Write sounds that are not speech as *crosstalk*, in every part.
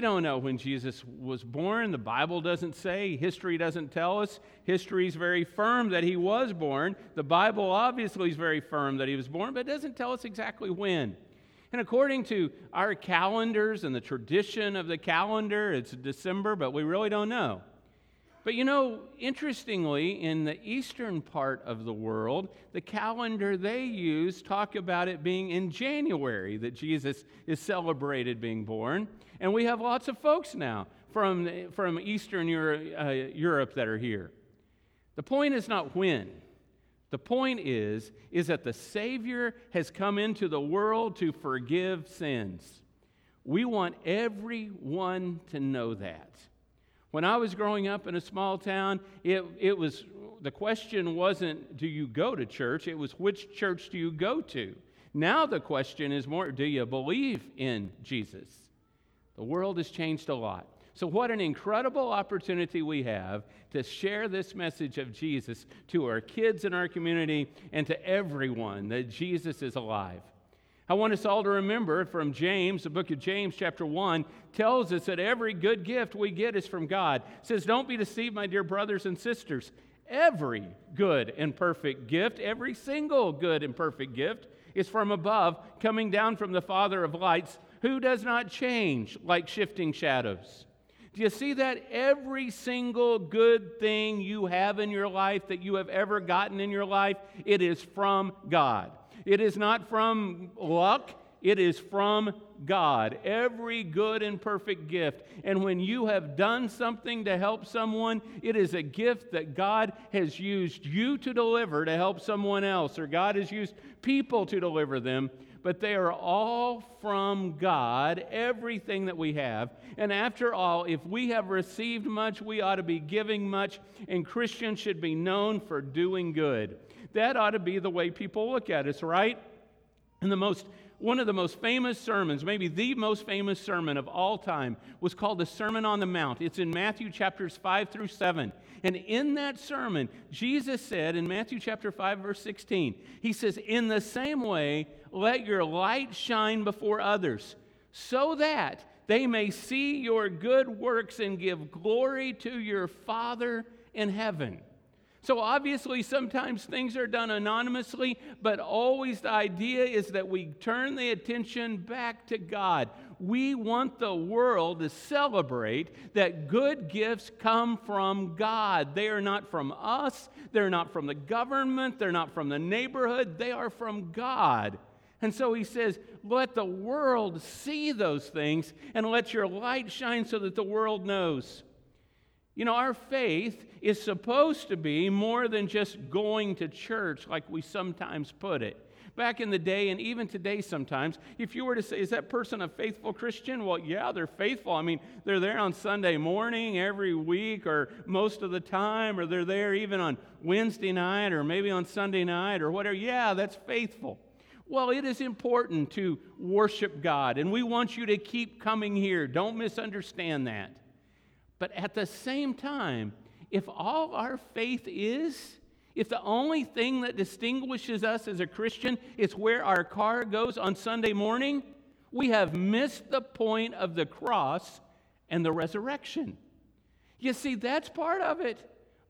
We don't know when Jesus was born. The Bible doesn't say. History doesn't tell us. History is very firm that he was born. The Bible obviously is very firm that he was born, but it doesn't tell us exactly when. And according to our calendars and the tradition of the calendar, it's December, but we really don't know. But you know, interestingly, in the eastern part of the world, the calendar they use talk about it being in January that Jesus is celebrated being born. And we have lots of folks now from, from Eastern Europe, uh, Europe that are here. The point is not when. The point is is that the Savior has come into the world to forgive sins. We want everyone to know that. When I was growing up in a small town, it, it was the question wasn't do you go to church, it was which church do you go to. Now the question is more do you believe in Jesus? The world has changed a lot. So, what an incredible opportunity we have to share this message of Jesus to our kids in our community and to everyone that Jesus is alive. I want us all to remember from James, the book of James, chapter 1, tells us that every good gift we get is from God. It says, Don't be deceived, my dear brothers and sisters. Every good and perfect gift, every single good and perfect gift, is from above, coming down from the Father of lights, who does not change like shifting shadows. Do you see that? Every single good thing you have in your life that you have ever gotten in your life, it is from God. It is not from luck, it is from God. Every good and perfect gift. And when you have done something to help someone, it is a gift that God has used you to deliver to help someone else, or God has used people to deliver them. But they are all from God, everything that we have. And after all, if we have received much, we ought to be giving much, and Christians should be known for doing good. That ought to be the way people look at us, right? And the most one of the most famous sermons, maybe the most famous sermon of all time, was called the Sermon on the Mount. It's in Matthew chapters 5 through 7. And in that sermon, Jesus said in Matthew chapter 5, verse 16, He says, In the same way, let your light shine before others, so that they may see your good works and give glory to your Father in heaven. So, obviously, sometimes things are done anonymously, but always the idea is that we turn the attention back to God. We want the world to celebrate that good gifts come from God. They are not from us, they're not from the government, they're not from the neighborhood, they are from God. And so he says, Let the world see those things and let your light shine so that the world knows. You know, our faith is supposed to be more than just going to church, like we sometimes put it. Back in the day, and even today sometimes, if you were to say, Is that person a faithful Christian? Well, yeah, they're faithful. I mean, they're there on Sunday morning every week or most of the time, or they're there even on Wednesday night or maybe on Sunday night or whatever. Yeah, that's faithful. Well, it is important to worship God, and we want you to keep coming here. Don't misunderstand that. But at the same time, if all our faith is, if the only thing that distinguishes us as a Christian is where our car goes on Sunday morning, we have missed the point of the cross and the resurrection. You see, that's part of it.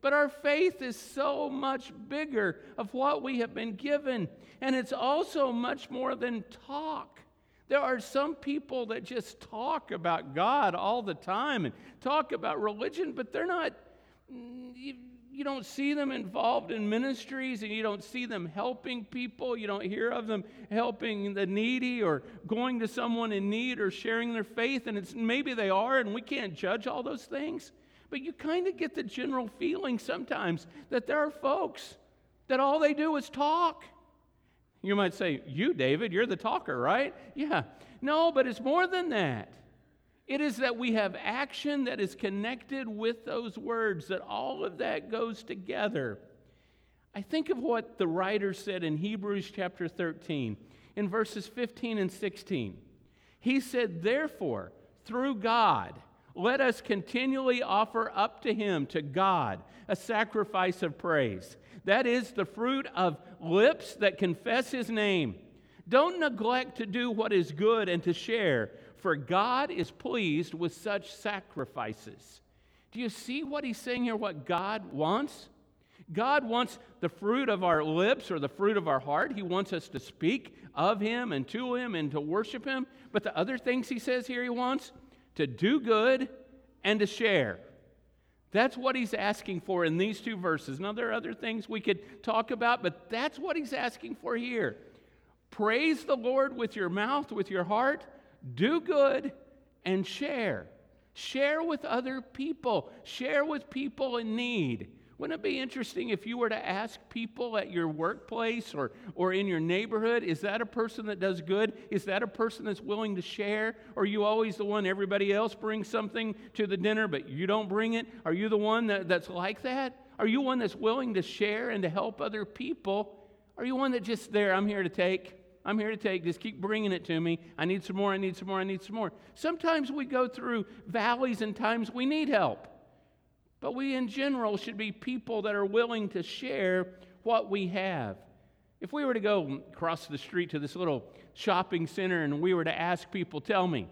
But our faith is so much bigger of what we have been given. And it's also much more than talk. There are some people that just talk about God all the time and talk about religion, but they're not, you, you, don't see them involved in ministries and you don't see them helping people. You don't hear of them helping the needy or going to someone in need or sharing their faith. And it's maybe they are, and we can't judge all those things. But you kind of get the general feeling sometimes that there are folks that all they do is talk. You might say, You, David, you're the talker, right? Yeah. No, but it's more than that. It is that we have action that is connected with those words, that all of that goes together. I think of what the writer said in Hebrews chapter 13, in verses 15 and 16. He said, Therefore, through God, let us continually offer up to Him, to God, a sacrifice of praise. That is the fruit of lips that confess His name. Don't neglect to do what is good and to share, for God is pleased with such sacrifices. Do you see what he's saying here, what God wants? God wants the fruit of our lips or the fruit of our heart. He wants us to speak of Him and to Him and to worship Him. But the other things He says here He wants to do good and to share. That's what He's asking for in these two verses. Now, there are other things we could talk about, but that's what He's asking for here. Praise the Lord with your mouth, with your heart, do good, and share. Share with other people, share with people in need. Wouldn't it be interesting if you were to ask people at your workplace or, or in your neighborhood, is that a person that does good? Is that a person that's willing to share? Are you always the one everybody else brings something to the dinner, but you don't bring it? Are you the one that, that's like that? Are you one that's willing to share and to help other people? Are you one that just there, I'm here to take? I'm here to take. Just keep bringing it to me. I need some more. I need some more. I need some more. Sometimes we go through valleys and times we need help. But we, in general, should be people that are willing to share what we have. If we were to go across the street to this little shopping center and we were to ask people, tell me,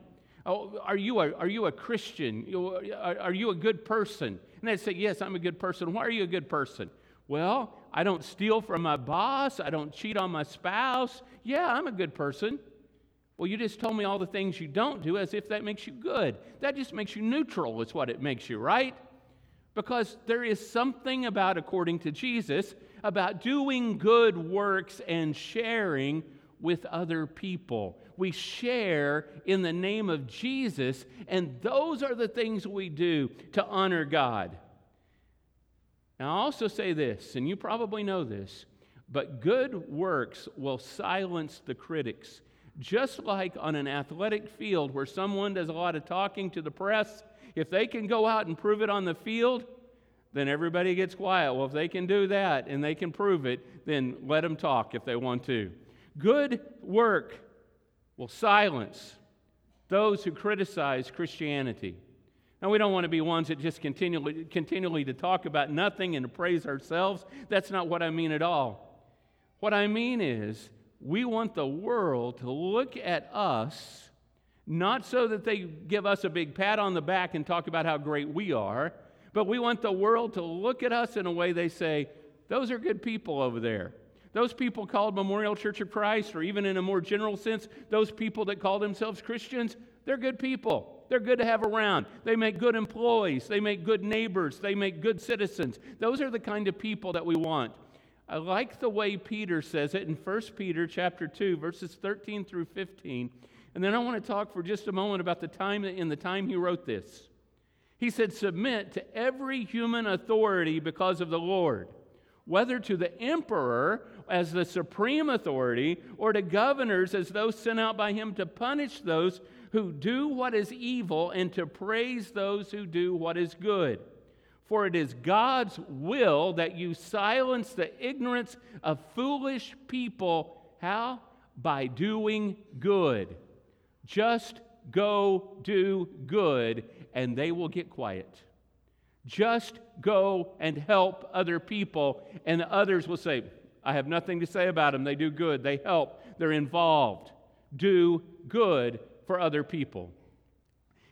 oh, are, you a, are you a Christian? Are you a good person? And they'd say, yes, I'm a good person. Why are you a good person? Well, I don't steal from my boss. I don't cheat on my spouse. Yeah, I'm a good person. Well, you just told me all the things you don't do as if that makes you good. That just makes you neutral, is what it makes you, right? Because there is something about, according to Jesus, about doing good works and sharing with other people. We share in the name of Jesus, and those are the things we do to honor God. Now, I'll also say this, and you probably know this, but good works will silence the critics. Just like on an athletic field where someone does a lot of talking to the press if they can go out and prove it on the field, then everybody gets quiet. Well, if they can do that and they can prove it, then let them talk if they want to. Good work will silence those who criticize Christianity. Now, we don't want to be ones that just continually, continually to talk about nothing and to praise ourselves. That's not what I mean at all. What I mean is, we want the world to look at us not so that they give us a big pat on the back and talk about how great we are, but we want the world to look at us in a way they say, those are good people over there. Those people called Memorial Church of Christ, or even in a more general sense, those people that call themselves Christians, they're good people. They're good to have around. They make good employees. They make good neighbors. They make good citizens. Those are the kind of people that we want. I like the way Peter says it in 1 Peter chapter 2, verses 13 through 15. And then I want to talk for just a moment about the time in the time he wrote this. He said, Submit to every human authority because of the Lord, whether to the emperor as the supreme authority or to governors as those sent out by him to punish those who do what is evil and to praise those who do what is good. For it is God's will that you silence the ignorance of foolish people. How? By doing good. Just go do good, and they will get quiet. Just go and help other people, and others will say, I have nothing to say about them. They do good, they help, they're involved. Do good for other people.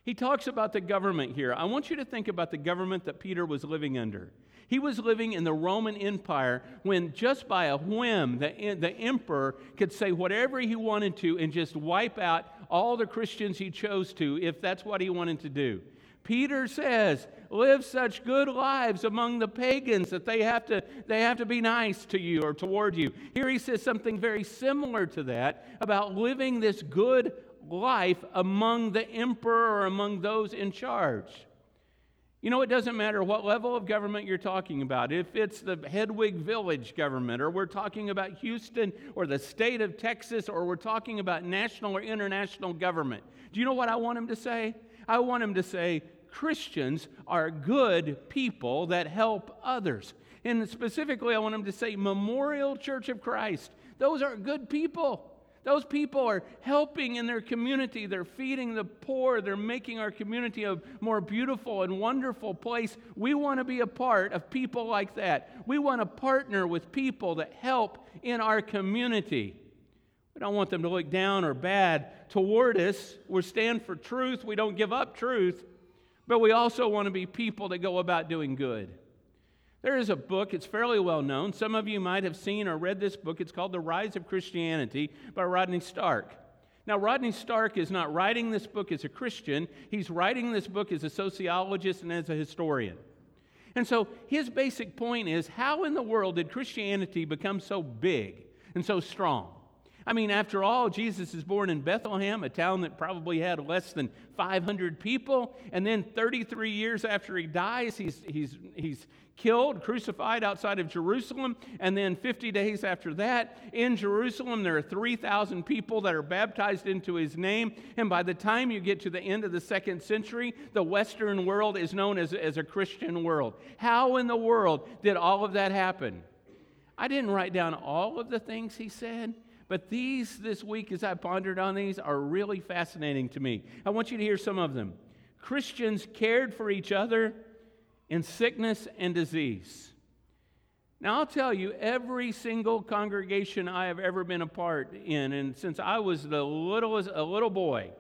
He talks about the government here. I want you to think about the government that Peter was living under. He was living in the Roman Empire when, just by a whim, the, the emperor could say whatever he wanted to and just wipe out all the Christians he chose to if that's what he wanted to do. Peter says, live such good lives among the pagans that they have to, they have to be nice to you or toward you. Here he says something very similar to that about living this good life among the emperor or among those in charge. You know, it doesn't matter what level of government you're talking about. If it's the Hedwig Village government, or we're talking about Houston, or the state of Texas, or we're talking about national or international government. Do you know what I want him to say? I want him to say, Christians are good people that help others. And specifically, I want them to say, Memorial Church of Christ. Those are good people. Those people are helping in their community. They're feeding the poor. They're making our community a more beautiful and wonderful place. We want to be a part of people like that. We want to partner with people that help in our community. We don't want them to look down or bad toward us. We stand for truth. We don't give up truth. But we also want to be people that go about doing good. There is a book, it's fairly well known. Some of you might have seen or read this book. It's called The Rise of Christianity by Rodney Stark. Now, Rodney Stark is not writing this book as a Christian, he's writing this book as a sociologist and as a historian. And so his basic point is how in the world did Christianity become so big and so strong? I mean, after all, Jesus is born in Bethlehem, a town that probably had less than 500 people. And then 33 years after he dies, he's, he's, he's killed, crucified outside of Jerusalem. And then 50 days after that, in Jerusalem, there are 3,000 people that are baptized into his name. And by the time you get to the end of the second century, the Western world is known as, as a Christian world. How in the world did all of that happen? I didn't write down all of the things he said. But these, this week, as I pondered on these, are really fascinating to me. I want you to hear some of them. Christians cared for each other in sickness and disease. Now, I'll tell you, every single congregation I have ever been a part in, and since I was the littlest, a little boy,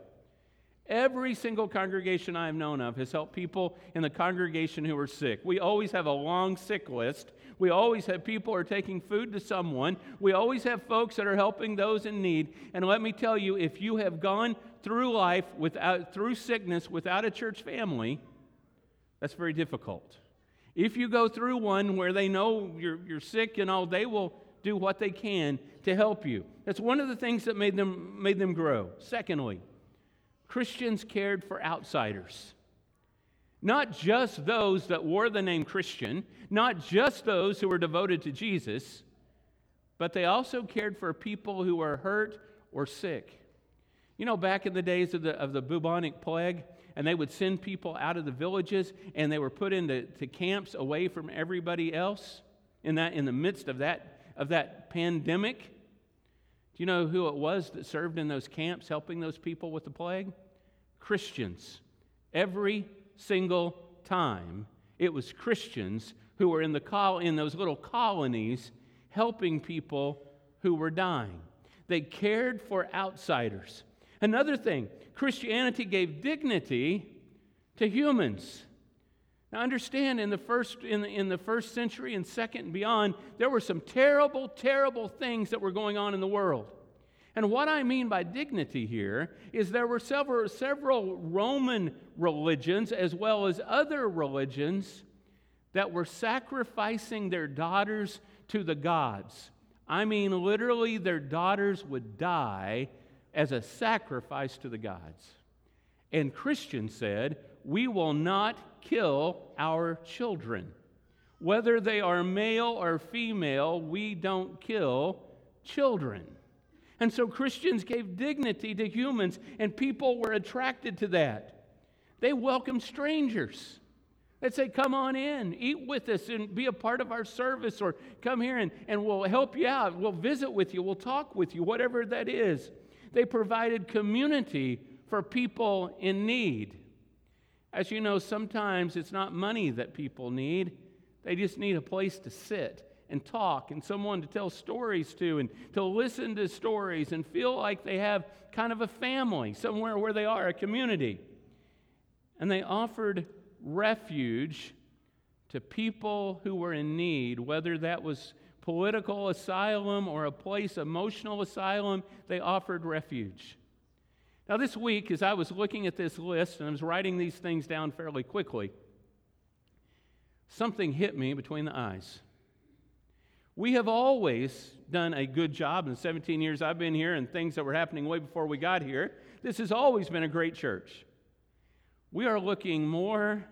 every single congregation I have known of has helped people in the congregation who are sick. We always have a long sick list, we always have people are taking food to someone. We always have folks that are helping those in need. And let me tell you, if you have gone through life without, through sickness without a church family, that's very difficult. If you go through one where they know you're, you're sick and all, they will do what they can to help you. That's one of the things that made them, made them grow. Secondly, Christians cared for outsiders. Not just those that wore the name Christian, not just those who were devoted to Jesus, but they also cared for people who were hurt or sick. You know, back in the days of the, of the bubonic plague, and they would send people out of the villages and they were put into to camps away from everybody else in, that, in the midst of that, of that pandemic. Do you know who it was that served in those camps helping those people with the plague? Christians. Every single time it was Christians who were in, the col- in those little colonies helping people who were dying. They cared for outsiders. Another thing, Christianity gave dignity to humans. Now understand in the first in the, in the first century and second and beyond, there were some terrible, terrible things that were going on in the world. And what I mean by dignity here is there were several, several Roman religions as well as other religions that were sacrificing their daughters to the gods. I mean, literally, their daughters would die as a sacrifice to the gods. And Christians said, We will not kill our children. Whether they are male or female, we don't kill children. And so Christians gave dignity to humans, and people were attracted to that. They welcomed strangers. They'd say, Come on in, eat with us, and be a part of our service, or come here and, and we'll help you out. We'll visit with you, we'll talk with you, whatever that is. They provided community for people in need. As you know, sometimes it's not money that people need, they just need a place to sit and talk and someone to tell stories to and to listen to stories and feel like they have kind of a family somewhere where they are, a community. And they offered refuge to people who were in need, whether that was political asylum or a place, emotional asylum, they offered refuge. Now, this week, as I was looking at this list and I was writing these things down fairly quickly, something hit me between the eyes. We have always done a good job in the 17 years I've been here and things that were happening way before we got here. This has always been a great church. We are looking more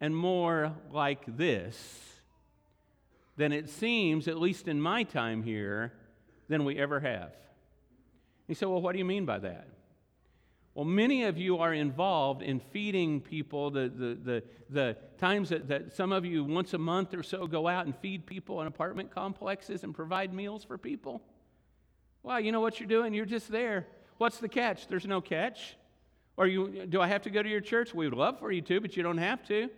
and more like this than it seems, at least in my time here, than we ever have. You say, well, what do you mean by that? Well, many of you are involved in feeding people. The, the, the, the times that, that some of you once a month or so go out and feed people in apartment complexes and provide meals for people. Well, you know what you're doing? You're just there. What's the catch? There's no catch. Or you, do I have to go to your church? We would love for you to, but you don't have to.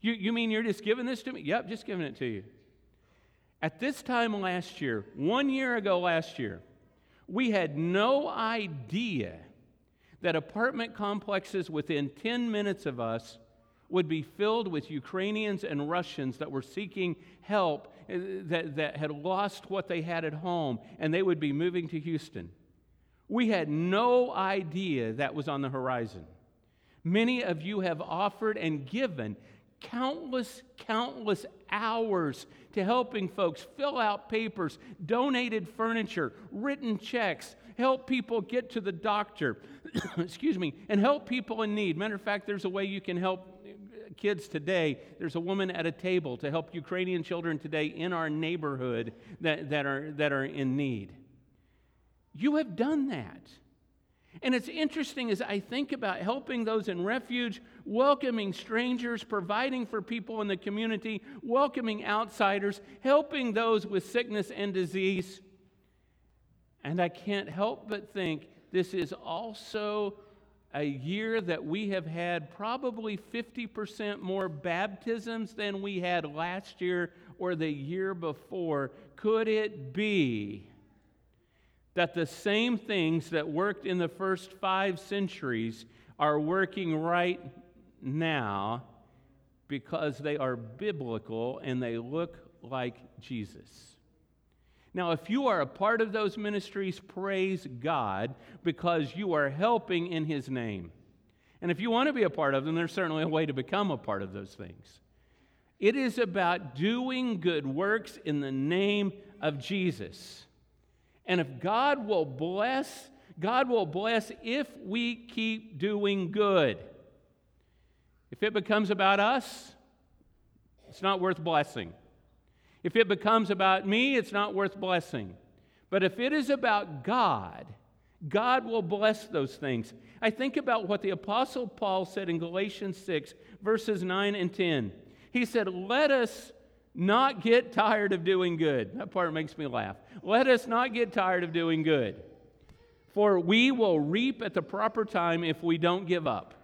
You, you mean you're just giving this to me? Yep, just giving it to you. At this time last year, one year ago last year, We had no idea that apartment complexes within 10 minutes of us would be filled with Ukrainians and Russians that were seeking help, eh, that, that had lost what they had at home, and they would be moving to Houston. We had no idea that was on the horizon. Many of you have offered and given countless, countless hours to helping folks fill out papers, donated furniture, written checks, help people get to the doctor, *coughs* excuse me, and help people in need. Matter of fact, there's a way you can help kids today. There's a woman at a table to help Ukrainian children today in our neighborhood that, that, are, that are in need. You have done that. And it's interesting as I think about helping those in refuge, welcoming strangers, providing for people in the community, welcoming outsiders, helping those with sickness and disease. And I can't help but think this is also a year that we have had probably 50% more baptisms than we had last year or the year before. Could it be that the same things that worked in the first five centuries are working right now because they are biblical and they look like Jesus. Now, if you are a part of those ministries, praise God because you are helping in His name. And if you want to be a part of them, there's certainly a way to become a part of those things. It is about doing good works in the name of Jesus. And if God will bless, God will bless if we keep doing good. If it becomes about us, it's not worth blessing. If it becomes about me, it's not worth blessing. But if it is about God, God will bless those things. I think about what the Apostle Paul said in Galatians 6, verses 9 and 10. He said, Let us not get tired of doing good. That part makes me laugh. Let us not get tired of doing good, for we will reap at the proper time if we don't give up.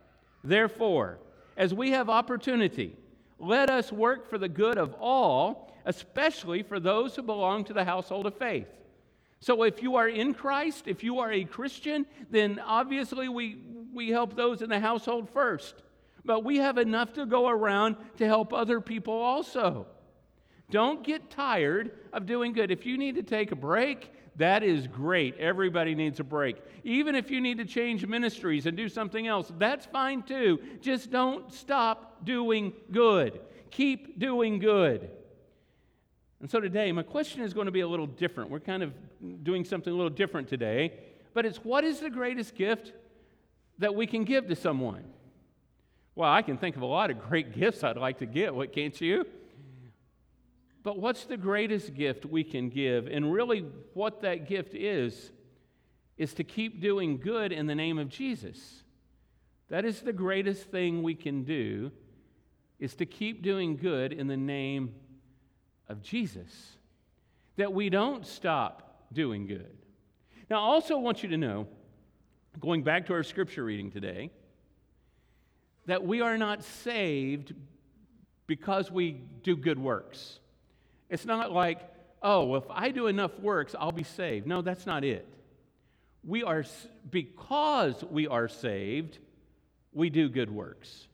Therefore, as we have opportunity, let us work for the good of all, especially for those who belong to the household of faith. So, if you are in Christ, if you are a Christian, then obviously we, we help those in the household first. But we have enough to go around to help other people also. Don't get tired of doing good. If you need to take a break, that is great. Everybody needs a break. Even if you need to change ministries and do something else, that's fine too. Just don't stop doing good. Keep doing good. And so today, my question is going to be a little different. We're kind of doing something a little different today, but it's what is the greatest gift that we can give to someone? Well, I can think of a lot of great *laughs* gifts I'd like to give. What can't you? But what's the greatest gift we can give? And really, what that gift is, is to keep doing good in the name of Jesus. That is the greatest thing we can do, is to keep doing good in the name of Jesus. That we don't stop doing good. Now, I also want you to know, going back to our scripture reading today, that we are not saved because we do good works. It's not like, oh, if I do enough works, I'll be saved. No, that's not it. We are, because we are saved, we do good works.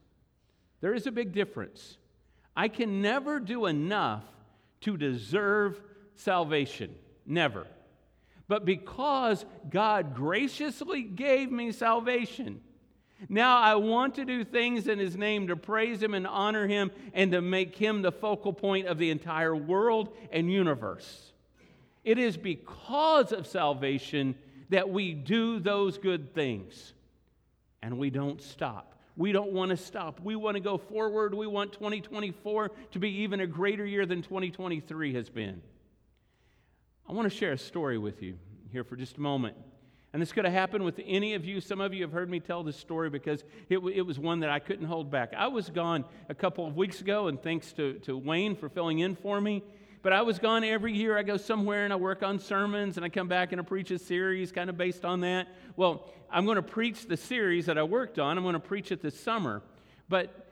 There is a big difference. I can never do enough to deserve salvation. Never. But because God graciously gave me salvation, now I want to do things in His name to praise Him and honor Him and to make Him the focal point of the entire world and universe. It is because of salvation that we do those good things and we don't stop. We don't want to stop. We want to go forward. We want 2024 to be even a greater year than 2023 has been. I want to share a story with you here for just a moment. And this could have happened with any of you. Some of you have heard me tell this story because it, it was one that I couldn't hold back. I was gone a couple of weeks ago, and thanks to, to Wayne for filling in for me. But I was gone every year. I go somewhere and I work on sermons, and I come back and I preach a series kind of based on that. Well, I'm going to preach the series that I worked on. I'm going to preach it this summer. But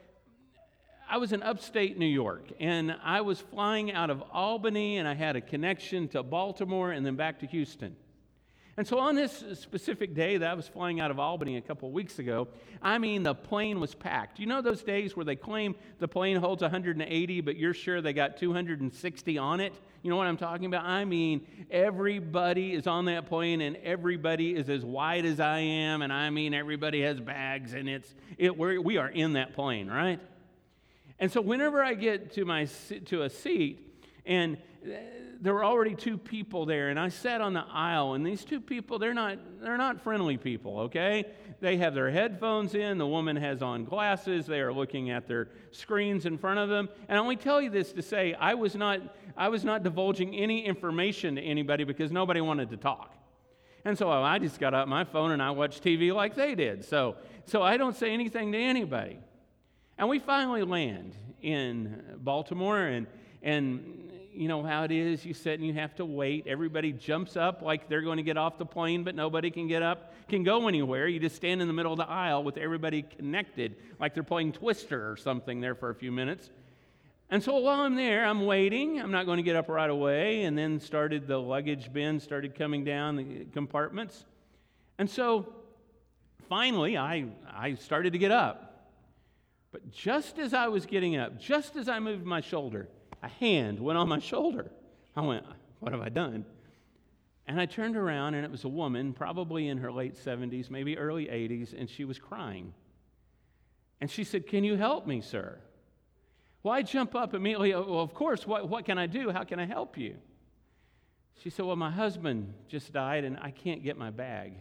I was in upstate New York, and I was flying out of Albany, and I had a connection to Baltimore and then back to Houston. And so on this specific day that I was flying out of Albany a couple of weeks ago, I mean, the plane was packed. You know those days where they claim the plane holds 180, but you're sure they got 260 on it? You know what I'm talking about? I mean, everybody is on that plane and everybody is as wide as I am, and I mean, everybody has bags, and it's, it, we're, we are in that plane, right? And so whenever I get to, my, to a seat, and uh, there were already two people there, and I sat on the aisle, and these two people, they're not, they're not friendly people, okay? They have their headphones in, the woman has on glasses, they are looking at their screens in front of them. And I only tell you this to say I was not, I was not divulging any information to anybody because nobody wanted to talk. And so I just got out my phone and I watched TV like they did. So, so I don't say anything to anybody. And we finally land in Baltimore, and, and you know how it is. You sit and you have to wait. Everybody jumps up like they're going to get off the plane, but nobody can get up, can go anywhere. You just stand in the middle of the aisle with everybody connected, like they're playing Twister or something there for a few minutes. And so while I'm there, I'm waiting. I'm not going to get up right away. And then started the luggage bin started coming down the compartments. And so finally, I, I started to get up. But just as I was getting up, just as I moved my shoulder, a hand went on my shoulder. I went, What have I done? And I turned around, and it was a woman, probably in her late 70s, maybe early 80s, and she was crying. And she said, Can you help me, sir? Well, I jump up immediately. Oh, well, of course, what, what can I do? How can I help you? She said, Well, my husband just died, and I can't get my bag.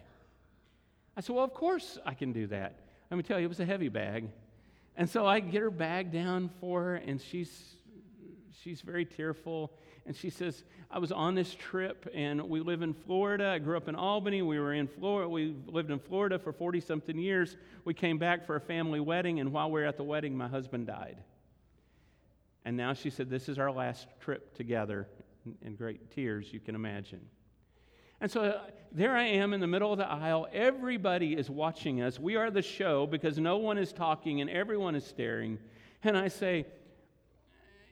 I said, Well, of course I can do that. Let me tell you, it was a heavy bag. And so I get her bag down for her, and she's she's very tearful. And she says, I was on this trip and we live in Florida. I grew up in Albany. We were in Florida. We lived in Florida for 40 something years. We came back for a family wedding. And while we were at the wedding, my husband died. And now she said, This is our last trip together. In great tears, you can imagine. And so uh, there I am in the middle of the aisle. Everybody is watching us. We are the show because no one is talking and everyone is staring. And I say,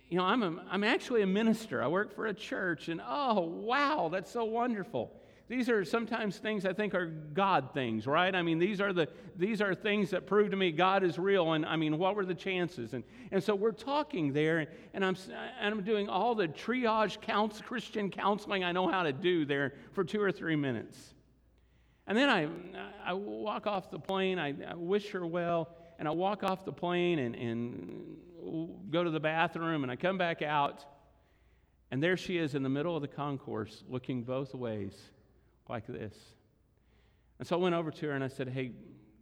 you know, I'm, a, I'm actually a minister. I work for a church, and oh, wow, that's so wonderful. These are sometimes things I think are God things, right? I mean, these are the these are things that prove to me God is real. And I mean, what were the chances? And and so we're talking there, and I'm and I'm doing all the triage counts Christian counseling I know how to do there for two or three minutes. And then I I walk off the plane. I, I wish her well, and I walk off the plane and and go to the bathroom, and I come back out, and there she is in the middle of the concourse, looking both ways like this. And so I went over to her and I said, Hey,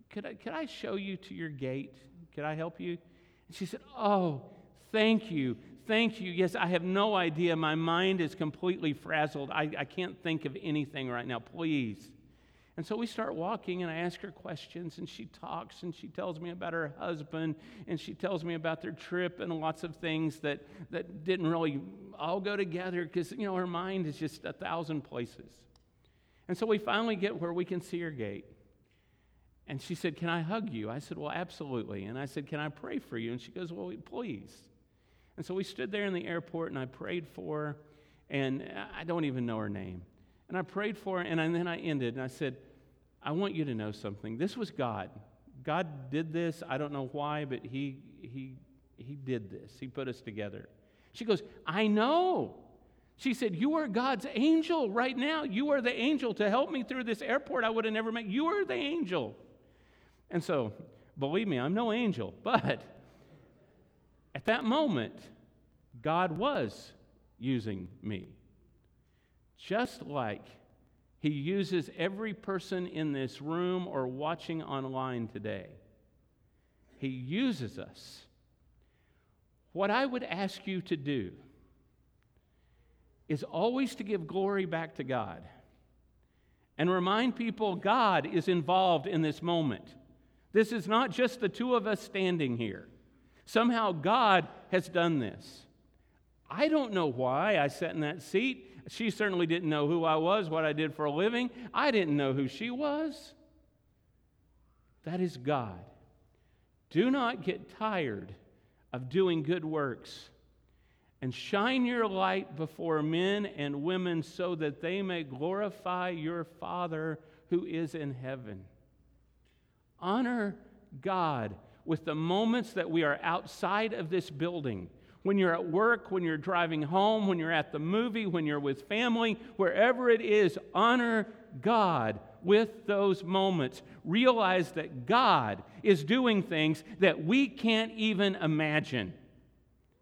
could I, could I show you to your gate? Could I help you? And she said, Oh, thank you. Thank you. Yes, I have no idea. My mind is completely frazzled. I, I can't think of anything right now. Please. And so we start walking, and I ask her questions, and she talks, and she tells me about her husband, and she tells me about their trip, and lots of things that, that didn't really all go together because, you know, her mind is just a thousand places. And so we finally get where we can see her gate. And she said, Can I hug you? I said, Well, absolutely. And I said, Can I pray for you? And she goes, Well, please. And so we stood there in the airport, and I prayed for her, and I don't even know her name. And I prayed for her, and, I, and then I ended, and I said, I want you to know something. This was God. God did this. I don't know why, but He, he, he did this. He put us together. She goes, I know. She said, You are God's angel right now. You are the angel to help me through this airport I would have never met. You are the angel. And so, believe me, I'm no angel, *laughs* but at that moment, God was using me. Just like he uses every person in this room or watching online today. He uses us. What I would ask you to do is always to give glory back to God and remind people God is involved in this moment. This is not just the two of us standing here. Somehow God has done this. I don't know why I sat in that seat. She certainly didn't know who I was, what I did for a living. I didn't know who she was. That is God. Do not get tired of doing good works and shine your light before men and women so that they may glorify your Father who is in heaven. Honor God with the moments that we are outside of this building. When you're at work, when you're driving home, when you're at the movie, when you're with family, wherever it is, honor God with those moments. Realize that God is doing things that we can't even imagine.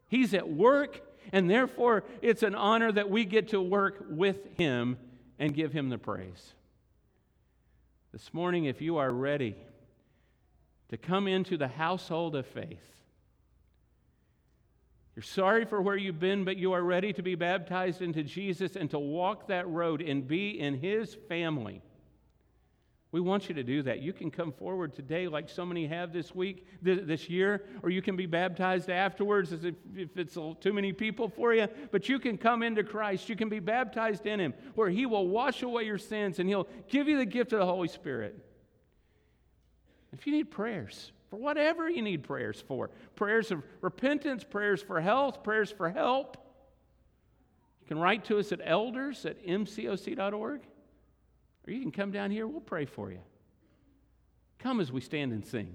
He's at work and therefore, it's an honor that we get to work with Him and give Him the praise. This morning, if you are ready to come into the household of faith, you're sorry for where you've been, but you are ready to be baptized into Jesus and to walk that road and be in His family. We want you to do that. You can come forward today, like so many have this week, this year, or you can be baptized afterwards if, if it's too many people for you. But you can come into Christ. You can be baptized in Him, where He will wash away your sins and He'll give you the gift of the Holy Spirit. If you need prayers, for whatever you need prayers for prayers of repentance, prayers for health, prayers for help, you can write to us at elders at mcoc.org. Or you can come down here, we'll pray for you. Come as we stand and sing.